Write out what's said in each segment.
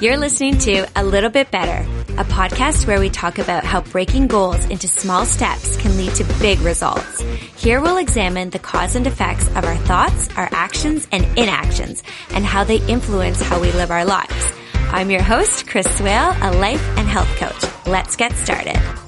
You're listening to A Little Bit Better, a podcast where we talk about how breaking goals into small steps can lead to big results. Here we'll examine the cause and effects of our thoughts, our actions, and inactions, and how they influence how we live our lives. I'm your host, Chris Swale, a life and health coach. Let's get started.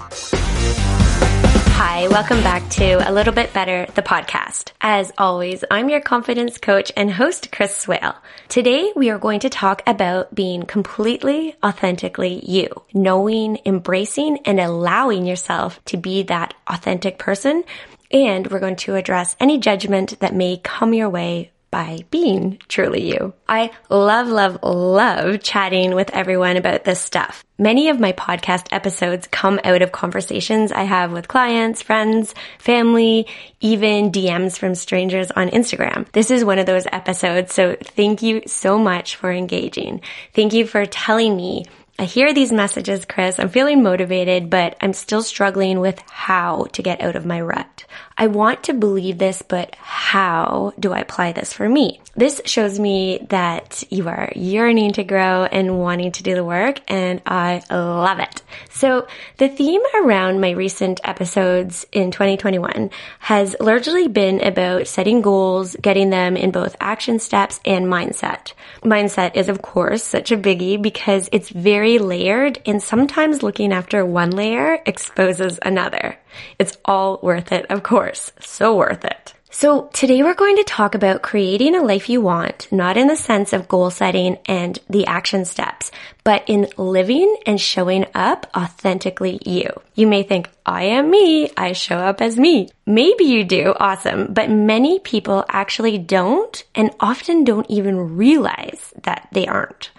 Hi, welcome back to A Little Bit Better, the podcast. As always, I'm your confidence coach and host, Chris Swale. Today, we are going to talk about being completely, authentically you, knowing, embracing, and allowing yourself to be that authentic person. And we're going to address any judgment that may come your way by being truly you. I love, love, love chatting with everyone about this stuff. Many of my podcast episodes come out of conversations I have with clients, friends, family, even DMs from strangers on Instagram. This is one of those episodes, so thank you so much for engaging. Thank you for telling me I hear these messages, Chris. I'm feeling motivated, but I'm still struggling with how to get out of my rut. I want to believe this, but how do I apply this for me? This shows me that you are yearning to grow and wanting to do the work, and I love it. So the theme around my recent episodes in 2021 has largely been about setting goals, getting them in both action steps and mindset. Mindset is of course such a biggie because it's very layered and sometimes looking after one layer exposes another. It's all worth it, of course. So worth it. So today we're going to talk about creating a life you want, not in the sense of goal setting and the action steps, but in living and showing up authentically you. You may think, I am me. I show up as me. Maybe you do. Awesome. But many people actually don't and often don't even realize that they aren't.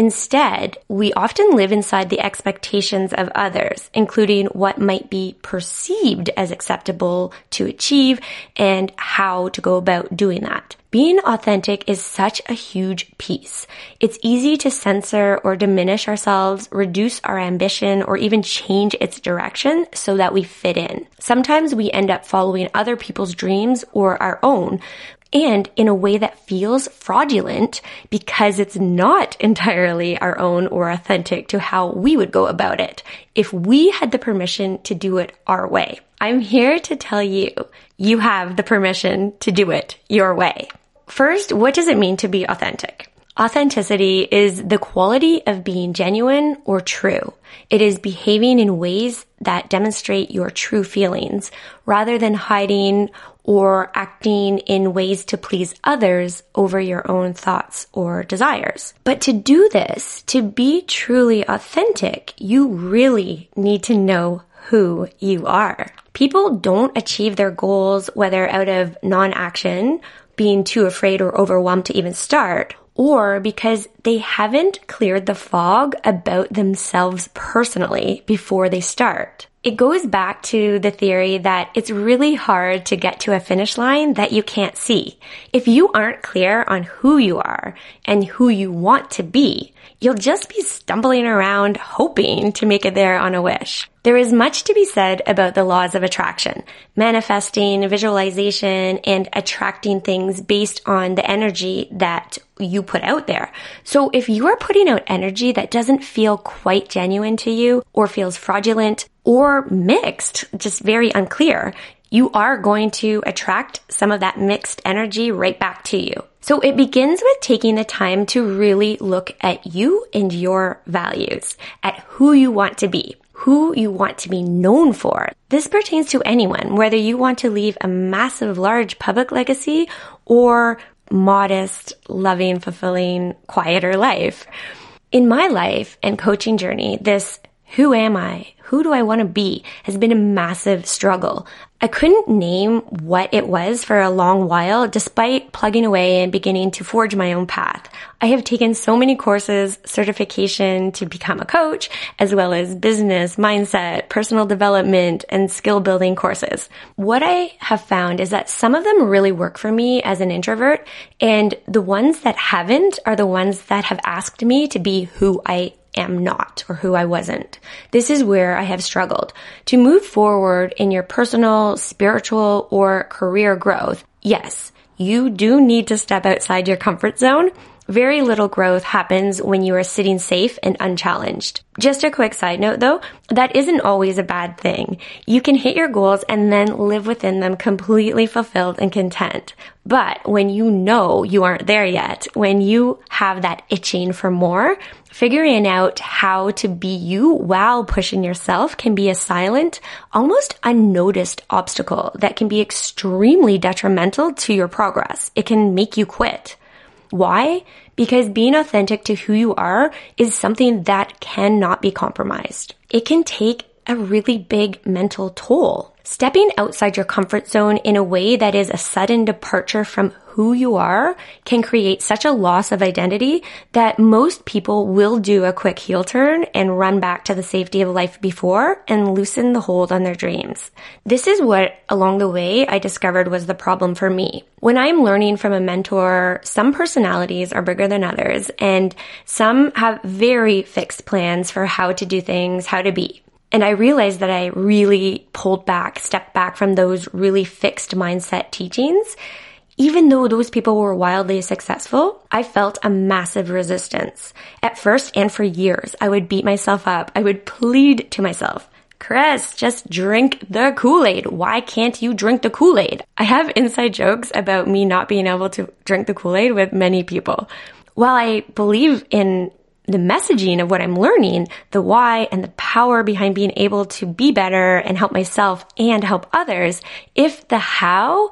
Instead, we often live inside the expectations of others, including what might be perceived as acceptable to achieve and how to go about doing that. Being authentic is such a huge piece. It's easy to censor or diminish ourselves, reduce our ambition, or even change its direction so that we fit in. Sometimes we end up following other people's dreams or our own, and in a way that feels fraudulent because it's not entirely our own or authentic to how we would go about it if we had the permission to do it our way. I'm here to tell you, you have the permission to do it your way. First, what does it mean to be authentic? Authenticity is the quality of being genuine or true. It is behaving in ways that demonstrate your true feelings rather than hiding or acting in ways to please others over your own thoughts or desires. But to do this, to be truly authentic, you really need to know who you are. People don't achieve their goals whether out of non-action, being too afraid or overwhelmed to even start, or because they haven't cleared the fog about themselves personally before they start. It goes back to the theory that it's really hard to get to a finish line that you can't see. If you aren't clear on who you are and who you want to be, you'll just be stumbling around hoping to make it there on a wish. There is much to be said about the laws of attraction, manifesting, visualization, and attracting things based on the energy that you put out there. So if you are putting out energy that doesn't feel quite genuine to you or feels fraudulent or mixed, just very unclear, you are going to attract some of that mixed energy right back to you. So it begins with taking the time to really look at you and your values, at who you want to be, who you want to be known for. This pertains to anyone, whether you want to leave a massive, large public legacy or modest, loving, fulfilling, quieter life. In my life and coaching journey, this who am I? Who do I want to be? has been a massive struggle. I couldn't name what it was for a long while, despite plugging away and beginning to forge my own path. I have taken so many courses, certification to become a coach, as well as business, mindset, personal development, and skill building courses. What I have found is that some of them really work for me as an introvert, and the ones that haven't are the ones that have asked me to be who I am not or who I wasn't. This is where I have struggled. To move forward in your personal, spiritual, or career growth, yes, you do need to step outside your comfort zone. Very little growth happens when you are sitting safe and unchallenged. Just a quick side note though, that isn't always a bad thing. You can hit your goals and then live within them completely fulfilled and content. But when you know you aren't there yet, when you have that itching for more, figuring out how to be you while pushing yourself can be a silent, almost unnoticed obstacle that can be extremely detrimental to your progress. It can make you quit. Why? Because being authentic to who you are is something that cannot be compromised. It can take a really big mental toll. Stepping outside your comfort zone in a way that is a sudden departure from who you are can create such a loss of identity that most people will do a quick heel turn and run back to the safety of life before and loosen the hold on their dreams. This is what along the way I discovered was the problem for me. When I'm learning from a mentor, some personalities are bigger than others and some have very fixed plans for how to do things, how to be. And I realized that I really pulled back, stepped back from those really fixed mindset teachings. Even though those people were wildly successful, I felt a massive resistance. At first and for years, I would beat myself up. I would plead to myself, Chris, just drink the Kool-Aid. Why can't you drink the Kool-Aid? I have inside jokes about me not being able to drink the Kool-Aid with many people. While I believe in the messaging of what I'm learning, the why and the power behind being able to be better and help myself and help others, if the how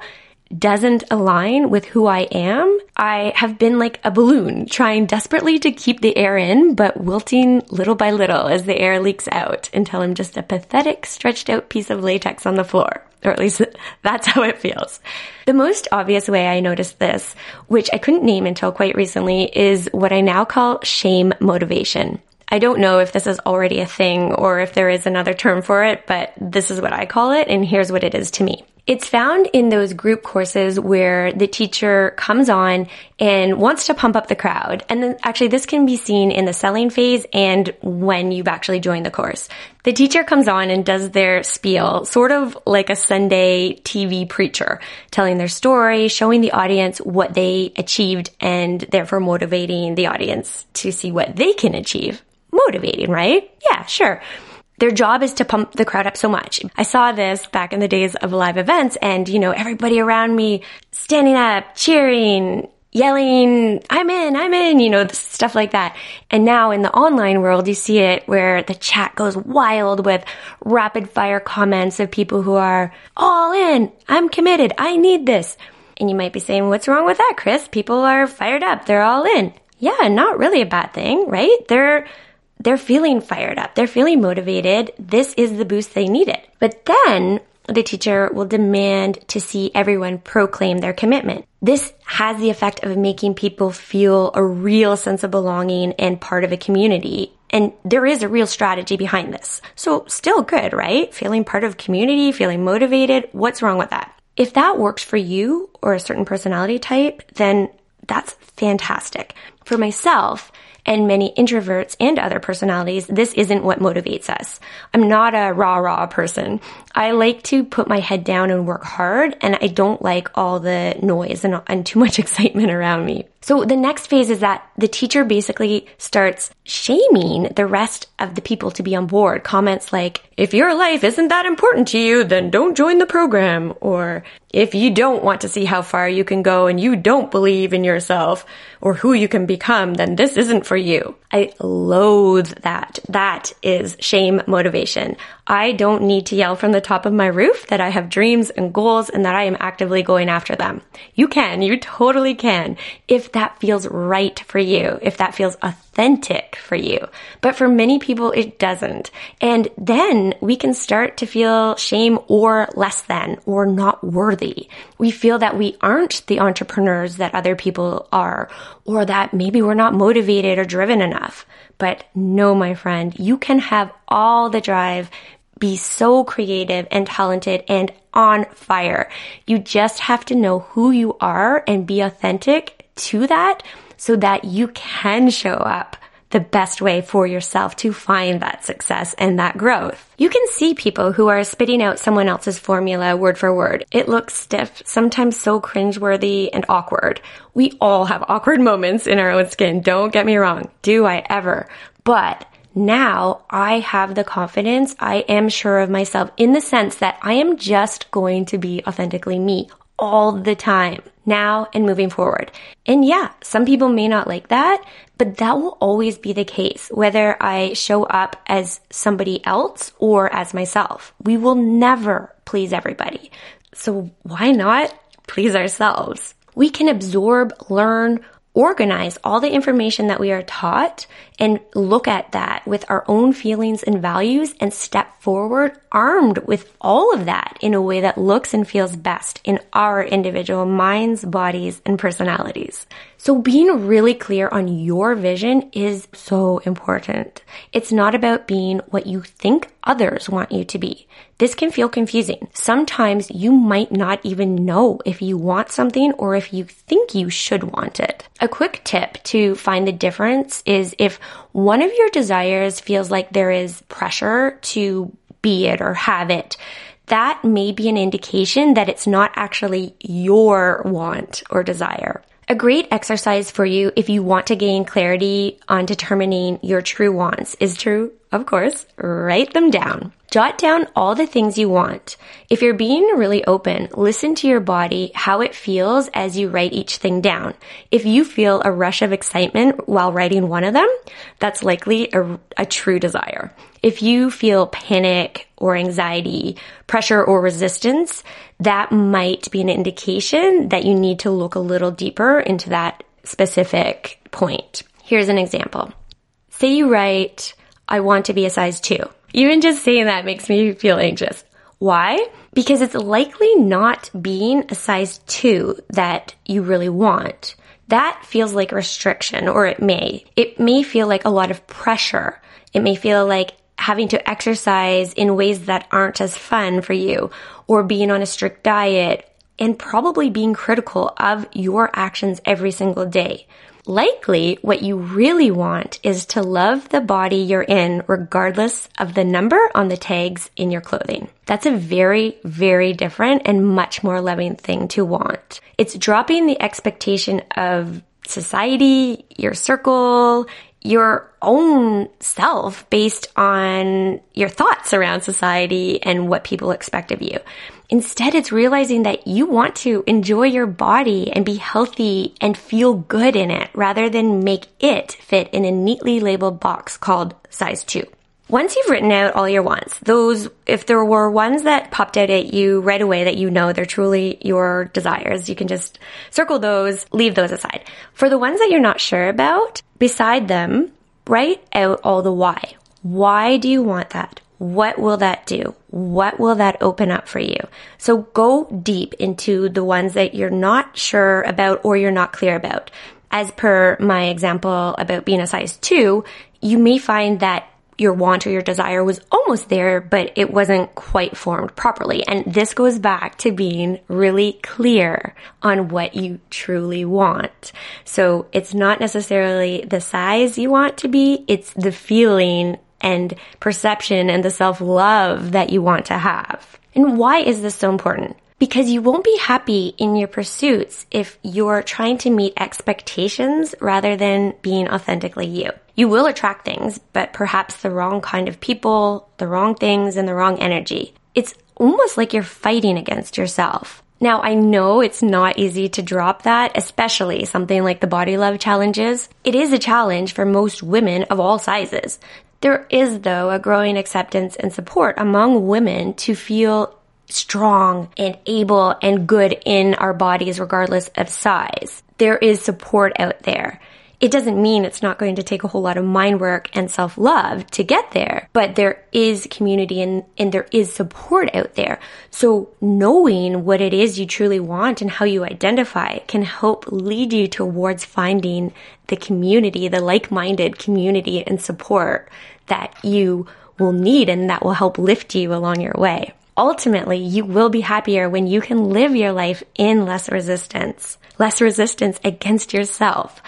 doesn't align with who I am, I have been like a balloon trying desperately to keep the air in, but wilting little by little as the air leaks out until I'm just a pathetic, stretched out piece of latex on the floor. Or at least that's how it feels. The most obvious way I noticed this, which I couldn't name until quite recently, is what I now call shame motivation. I don't know if this is already a thing or if there is another term for it, but this is what I call it, and here's what it is to me. It's found in those group courses where the teacher comes on and wants to pump up the crowd. And then actually this can be seen in the selling phase and when you've actually joined the course. The teacher comes on and does their spiel, sort of like a Sunday TV preacher, telling their story, showing the audience what they achieved and therefore motivating the audience to see what they can achieve. Motivating, right? Yeah, sure. Their job is to pump the crowd up so much. I saw this back in the days of live events and, you know, everybody around me standing up, cheering, yelling, I'm in, I'm in, you know, stuff like that. And now in the online world, you see it where the chat goes wild with rapid fire comments of people who are all in, I'm committed, I need this. And you might be saying, what's wrong with that, Chris? People are fired up, they're all in. Yeah, not really a bad thing, right? They're they're feeling fired up. They're feeling motivated. This is the boost they needed. But then the teacher will demand to see everyone proclaim their commitment. This has the effect of making people feel a real sense of belonging and part of a community. And there is a real strategy behind this. So still good, right? Feeling part of community, feeling motivated. What's wrong with that? If that works for you or a certain personality type, then that's fantastic. For myself, and many introverts and other personalities, this isn't what motivates us. I'm not a rah rah person. I like to put my head down and work hard, and I don't like all the noise and, and too much excitement around me. So the next phase is that the teacher basically starts shaming the rest of the people to be on board. Comments like, if your life isn't that important to you, then don't join the program. Or if you don't want to see how far you can go and you don't believe in yourself or who you can become, then this isn't for you. I loathe that. That is shame motivation. I don't need to yell from the top of my roof that I have dreams and goals and that I am actively going after them. You can, you totally can, if that feels right for you, if that feels authentic for you. But for many people, it doesn't. And then we can start to feel shame or less than or not worthy. We feel that we aren't the entrepreneurs that other people are or that maybe we're not motivated or driven enough. But no, my friend, you can have all the drive, be so creative and talented and on fire. You just have to know who you are and be authentic to that so that you can show up the best way for yourself to find that success and that growth. You can see people who are spitting out someone else's formula word for word. It looks stiff, sometimes so cringeworthy and awkward. We all have awkward moments in our own skin. Don't get me wrong. Do I ever? But now I have the confidence. I am sure of myself in the sense that I am just going to be authentically me all the time now and moving forward. And yeah, some people may not like that, but that will always be the case, whether I show up as somebody else or as myself. We will never please everybody. So why not please ourselves? We can absorb, learn, organize all the information that we are taught and look at that with our own feelings and values and step forward armed with all of that in a way that looks and feels best in our individual minds, bodies, and personalities. So being really clear on your vision is so important. It's not about being what you think others want you to be. This can feel confusing. Sometimes you might not even know if you want something or if you think you should want it. A quick tip to find the difference is if one of your desires feels like there is pressure to be it or have it, that may be an indication that it's not actually your want or desire. A great exercise for you if you want to gain clarity on determining your true wants is to, of course, write them down. Jot down all the things you want. If you're being really open, listen to your body, how it feels as you write each thing down. If you feel a rush of excitement while writing one of them, that's likely a, a true desire. If you feel panic or anxiety, pressure or resistance, that might be an indication that you need to look a little deeper into that specific point. Here's an example. Say you write, I want to be a size two. Even just saying that makes me feel anxious. Why? Because it's likely not being a size two that you really want. That feels like restriction, or it may. It may feel like a lot of pressure. It may feel like having to exercise in ways that aren't as fun for you, or being on a strict diet, and probably being critical of your actions every single day. Likely, what you really want is to love the body you're in regardless of the number on the tags in your clothing. That's a very, very different and much more loving thing to want. It's dropping the expectation of society, your circle, your own self based on your thoughts around society and what people expect of you. Instead, it's realizing that you want to enjoy your body and be healthy and feel good in it rather than make it fit in a neatly labeled box called size two. Once you've written out all your wants, those, if there were ones that popped out at you right away that you know they're truly your desires, you can just circle those, leave those aside. For the ones that you're not sure about, beside them, write out all the why. Why do you want that? What will that do? What will that open up for you? So go deep into the ones that you're not sure about or you're not clear about. As per my example about being a size two, you may find that your want or your desire was almost there, but it wasn't quite formed properly. And this goes back to being really clear on what you truly want. So it's not necessarily the size you want to be, it's the feeling and perception and the self love that you want to have. And why is this so important? Because you won't be happy in your pursuits if you're trying to meet expectations rather than being authentically you. You will attract things, but perhaps the wrong kind of people, the wrong things, and the wrong energy. It's almost like you're fighting against yourself. Now, I know it's not easy to drop that, especially something like the body love challenges. It is a challenge for most women of all sizes. There is, though, a growing acceptance and support among women to feel strong and able and good in our bodies regardless of size. There is support out there. It doesn't mean it's not going to take a whole lot of mind work and self love to get there, but there is community and, and there is support out there. So knowing what it is you truly want and how you identify can help lead you towards finding the community, the like-minded community and support that you will need and that will help lift you along your way. Ultimately, you will be happier when you can live your life in less resistance, less resistance against yourself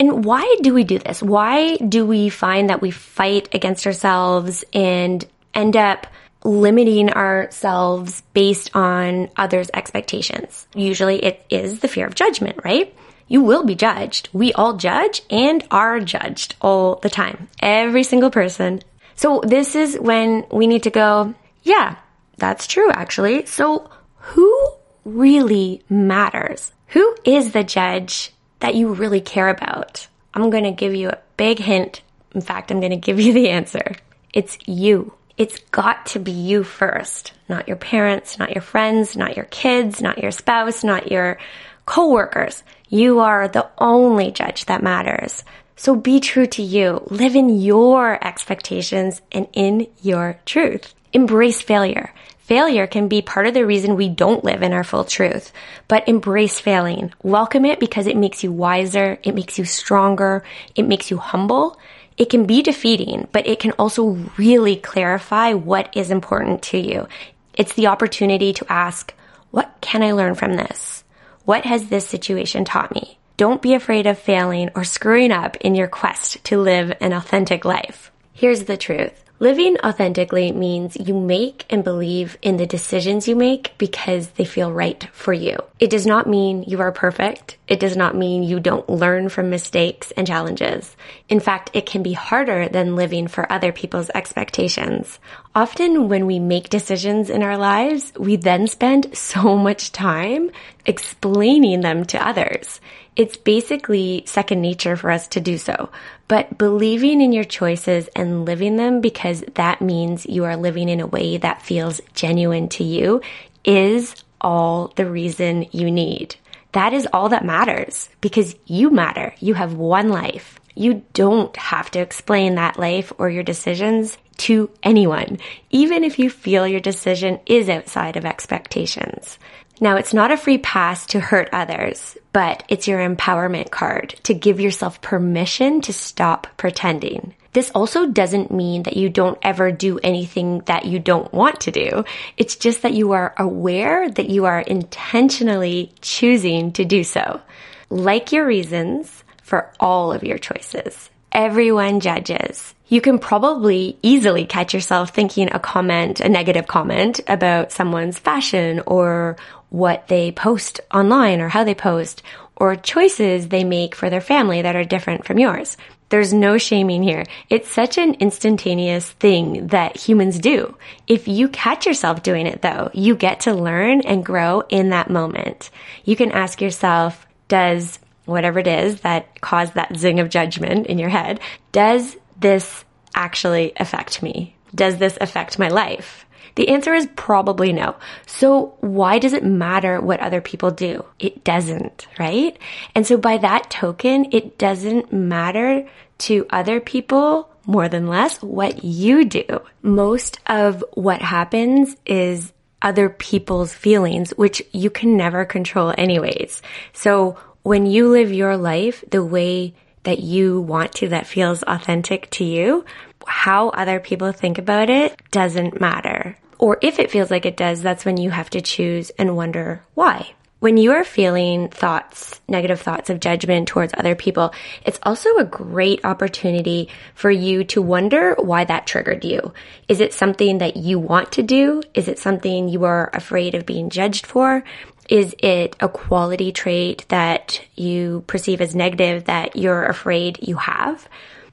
And why do we do this? Why do we find that we fight against ourselves and end up limiting ourselves based on others' expectations? Usually it is the fear of judgment, right? You will be judged. We all judge and are judged all the time. Every single person. So this is when we need to go, yeah, that's true actually. So who really matters? Who is the judge that you really care about? I'm going to give you a big hint. In fact, I'm going to give you the answer. It's you. It's got to be you first, not your parents, not your friends, not your kids, not your spouse, not your coworkers. You are the only judge that matters. So be true to you. Live in your expectations and in your truth. Embrace failure. Failure can be part of the reason we don't live in our full truth, but embrace failing. Welcome it because it makes you wiser. It makes you stronger. It makes you humble. It can be defeating, but it can also really clarify what is important to you. It's the opportunity to ask, what can I learn from this? What has this situation taught me? Don't be afraid of failing or screwing up in your quest to live an authentic life. Here's the truth. Living authentically means you make and believe in the decisions you make because they feel right for you. It does not mean you are perfect. It does not mean you don't learn from mistakes and challenges. In fact, it can be harder than living for other people's expectations. Often when we make decisions in our lives, we then spend so much time explaining them to others. It's basically second nature for us to do so. But believing in your choices and living them because that means you are living in a way that feels genuine to you is all the reason you need. That is all that matters because you matter. You have one life. You don't have to explain that life or your decisions to anyone, even if you feel your decision is outside of expectations. Now, it's not a free pass to hurt others, but it's your empowerment card to give yourself permission to stop pretending. This also doesn't mean that you don't ever do anything that you don't want to do. It's just that you are aware that you are intentionally choosing to do so. Like your reasons for all of your choices. Everyone judges. You can probably easily catch yourself thinking a comment, a negative comment about someone's fashion or what they post online or how they post or choices they make for their family that are different from yours. There's no shaming here. It's such an instantaneous thing that humans do. If you catch yourself doing it though, you get to learn and grow in that moment. You can ask yourself, does whatever it is that caused that zing of judgment in your head, does this actually affect me? Does this affect my life? The answer is probably no. So why does it matter what other people do? It doesn't, right? And so by that token, it doesn't matter to other people more than less what you do. Most of what happens is other people's feelings, which you can never control anyways. So when you live your life the way that you want to, that feels authentic to you, how other people think about it doesn't matter. Or if it feels like it does, that's when you have to choose and wonder why. When you are feeling thoughts, negative thoughts of judgment towards other people, it's also a great opportunity for you to wonder why that triggered you. Is it something that you want to do? Is it something you are afraid of being judged for? Is it a quality trait that you perceive as negative that you're afraid you have?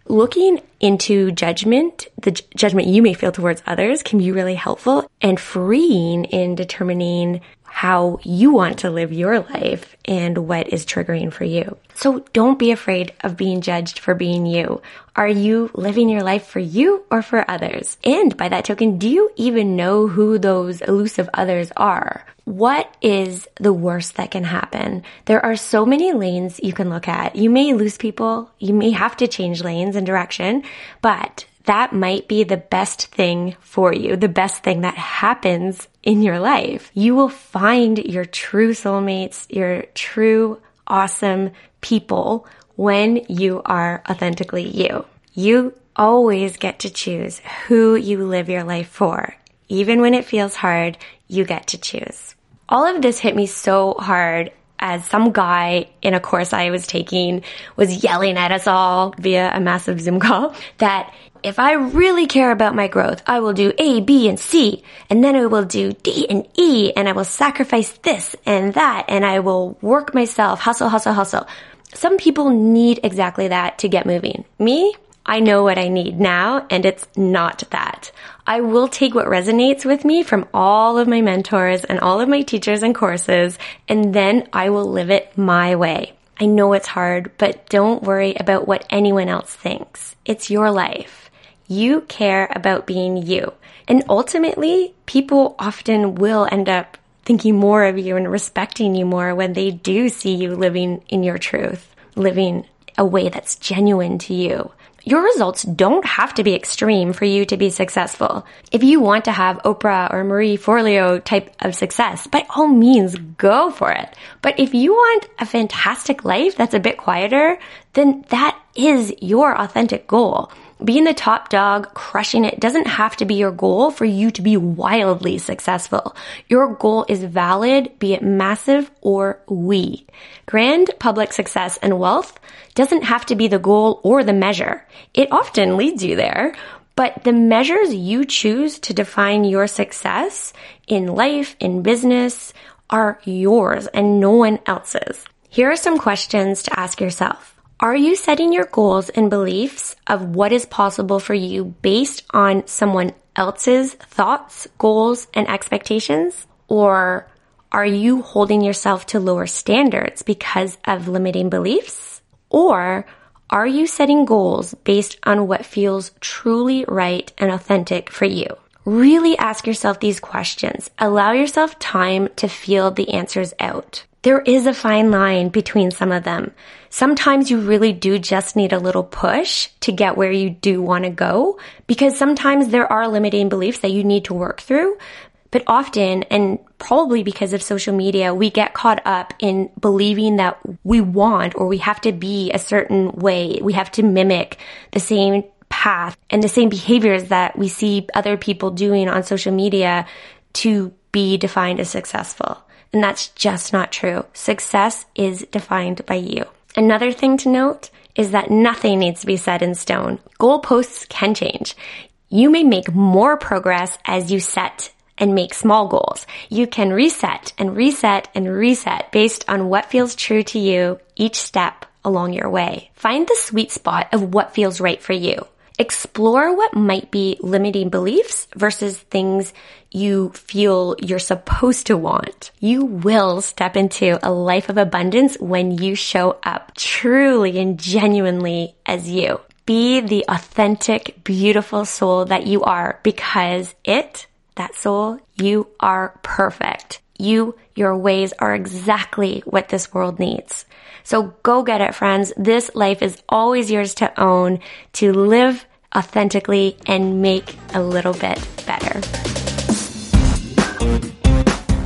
looking into judgment, the judgment you may feel towards others can be really helpful and freeing in determining how you want to live your life and what is triggering for you. So don't be afraid of being judged for being you. Are you living your life for you or for others? And by that token, do you even know who those elusive others are? What is the worst that can happen? There are so many lanes you can look at. You may lose people. You may have to change lanes and direction, but that might be the best thing for you, the best thing that happens in your life. You will find your true soulmates, your true awesome people when you are authentically you. You always get to choose who you live your life for. Even when it feels hard, you get to choose. All of this hit me so hard as some guy in a course I was taking was yelling at us all via a massive Zoom call that if I really care about my growth, I will do A, B, and C, and then I will do D and E, and I will sacrifice this and that, and I will work myself, hustle, hustle, hustle. Some people need exactly that to get moving. Me, I know what I need now, and it's not that. I will take what resonates with me from all of my mentors and all of my teachers and courses, and then I will live it my way. I know it's hard, but don't worry about what anyone else thinks. It's your life. You care about being you. And ultimately, people often will end up thinking more of you and respecting you more when they do see you living in your truth, living a way that's genuine to you. Your results don't have to be extreme for you to be successful. If you want to have Oprah or Marie Forleo type of success, by all means, go for it. But if you want a fantastic life that's a bit quieter, then that is your authentic goal. Being the top dog, crushing it doesn't have to be your goal for you to be wildly successful. Your goal is valid, be it massive or wee. Grand public success and wealth doesn't have to be the goal or the measure. It often leads you there, but the measures you choose to define your success in life, in business, are yours and no one else's. Here are some questions to ask yourself. Are you setting your goals and beliefs of what is possible for you based on someone else's thoughts, goals, and expectations? Or are you holding yourself to lower standards because of limiting beliefs? Or are you setting goals based on what feels truly right and authentic for you? Really ask yourself these questions. Allow yourself time to feel the answers out. There is a fine line between some of them. Sometimes you really do just need a little push to get where you do want to go because sometimes there are limiting beliefs that you need to work through. But often, and probably because of social media, we get caught up in believing that we want or we have to be a certain way. We have to mimic the same path and the same behaviors that we see other people doing on social media to be defined as successful. And that's just not true. Success is defined by you. Another thing to note is that nothing needs to be set in stone. Goalposts can change. You may make more progress as you set and make small goals. You can reset and reset and reset based on what feels true to you each step along your way. Find the sweet spot of what feels right for you. Explore what might be limiting beliefs versus things you feel you're supposed to want. You will step into a life of abundance when you show up truly and genuinely as you. Be the authentic, beautiful soul that you are because it, that soul, you are perfect. You, your ways are exactly what this world needs. So go get it, friends. This life is always yours to own, to live authentically and make a little bit better.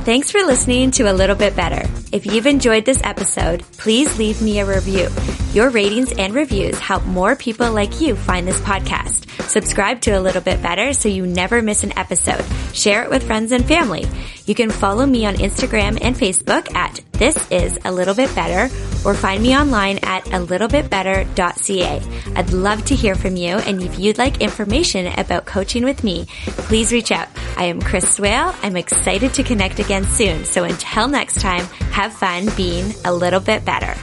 Thanks for listening to A Little Bit Better. If you've enjoyed this episode, please leave me a review. Your ratings and reviews help more people like you find this podcast. Subscribe to A Little Bit Better so you never miss an episode. Share it with friends and family. You can follow me on Instagram and Facebook at This Is A Little Bit Better or find me online at a littlebitbetter.ca. I'd love to hear from you and if you'd like information about coaching with me, please reach out. I am Chris Swale. I'm excited to connect again soon. So until next time, have fun being a little bit better.